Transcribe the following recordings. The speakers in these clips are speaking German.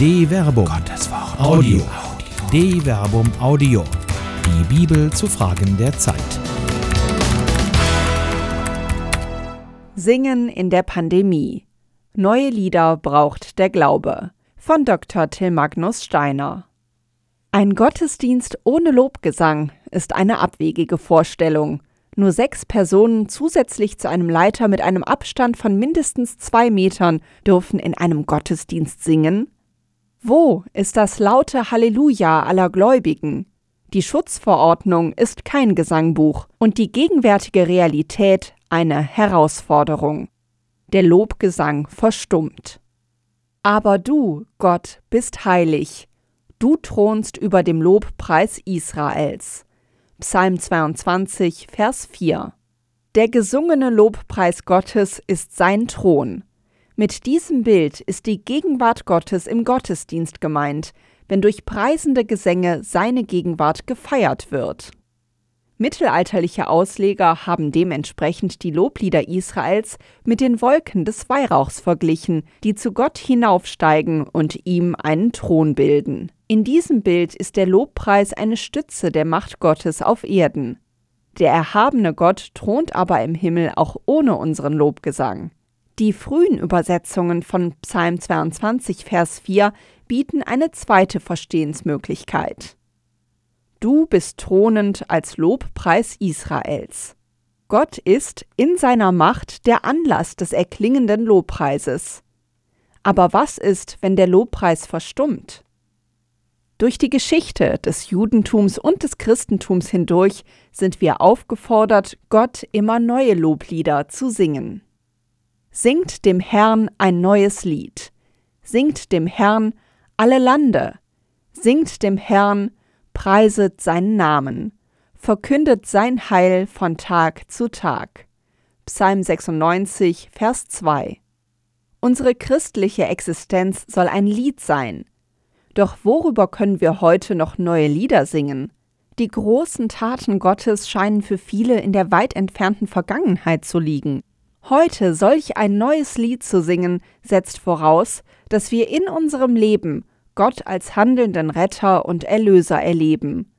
De Verbum. Gottes Wort. Audio. De Verbum Audio. Die Bibel zu Fragen der Zeit. Singen in der Pandemie. Neue Lieder braucht der Glaube. Von Dr. Till Magnus Steiner. Ein Gottesdienst ohne Lobgesang ist eine abwegige Vorstellung. Nur sechs Personen zusätzlich zu einem Leiter mit einem Abstand von mindestens zwei Metern dürfen in einem Gottesdienst singen? Wo ist das laute Halleluja aller Gläubigen? Die Schutzverordnung ist kein Gesangbuch und die gegenwärtige Realität eine Herausforderung. Der Lobgesang verstummt. Aber du, Gott, bist heilig. Du thronst über dem Lobpreis Israels. Psalm 22, Vers 4. Der gesungene Lobpreis Gottes ist sein Thron. Mit diesem Bild ist die Gegenwart Gottes im Gottesdienst gemeint, wenn durch preisende Gesänge seine Gegenwart gefeiert wird. Mittelalterliche Ausleger haben dementsprechend die Loblieder Israels mit den Wolken des Weihrauchs verglichen, die zu Gott hinaufsteigen und ihm einen Thron bilden. In diesem Bild ist der Lobpreis eine Stütze der Macht Gottes auf Erden. Der erhabene Gott thront aber im Himmel auch ohne unseren Lobgesang. Die frühen Übersetzungen von Psalm 22, Vers 4 bieten eine zweite Verstehensmöglichkeit. Du bist thronend als Lobpreis Israels. Gott ist in seiner Macht der Anlass des erklingenden Lobpreises. Aber was ist, wenn der Lobpreis verstummt? Durch die Geschichte des Judentums und des Christentums hindurch sind wir aufgefordert, Gott immer neue Loblieder zu singen. Singt dem Herrn ein neues Lied. Singt dem Herrn alle Lande. Singt dem Herrn preiset seinen Namen, verkündet sein Heil von Tag zu Tag. Psalm 96, Vers 2. Unsere christliche Existenz soll ein Lied sein. Doch worüber können wir heute noch neue Lieder singen? Die großen Taten Gottes scheinen für viele in der weit entfernten Vergangenheit zu liegen. Heute solch ein neues Lied zu singen, setzt voraus, dass wir in unserem Leben Gott als handelnden Retter und Erlöser erleben,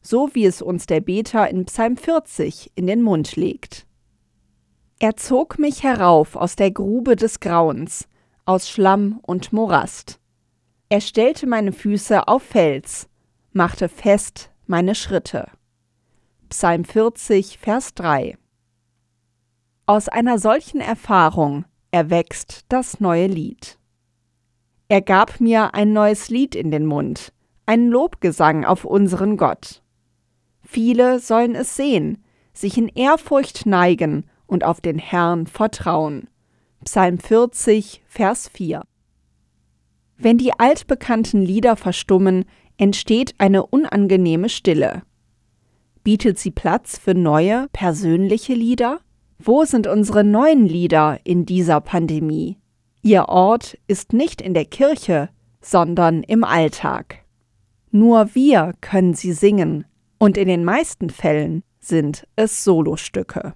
so wie es uns der Beter in Psalm 40 in den Mund legt. Er zog mich herauf aus der Grube des Grauens, aus Schlamm und Morast. Er stellte meine Füße auf Fels, machte fest meine Schritte. Psalm 40, Vers 3 Aus einer solchen Erfahrung erwächst das neue Lied. Er gab mir ein neues Lied in den Mund, einen Lobgesang auf unseren Gott. Viele sollen es sehen, sich in Ehrfurcht neigen und auf den Herrn vertrauen. Psalm 40, Vers 4. Wenn die altbekannten Lieder verstummen, entsteht eine unangenehme Stille. Bietet sie Platz für neue, persönliche Lieder? Wo sind unsere neuen Lieder in dieser Pandemie? Ihr Ort ist nicht in der Kirche, sondern im Alltag. Nur wir können sie singen, und in den meisten Fällen sind es Solostücke.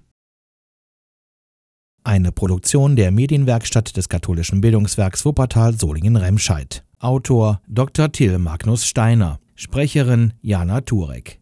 Eine Produktion der Medienwerkstatt des katholischen Bildungswerks Wuppertal Solingen-Remscheid. Autor Dr. Till Magnus Steiner. Sprecherin Jana Turek.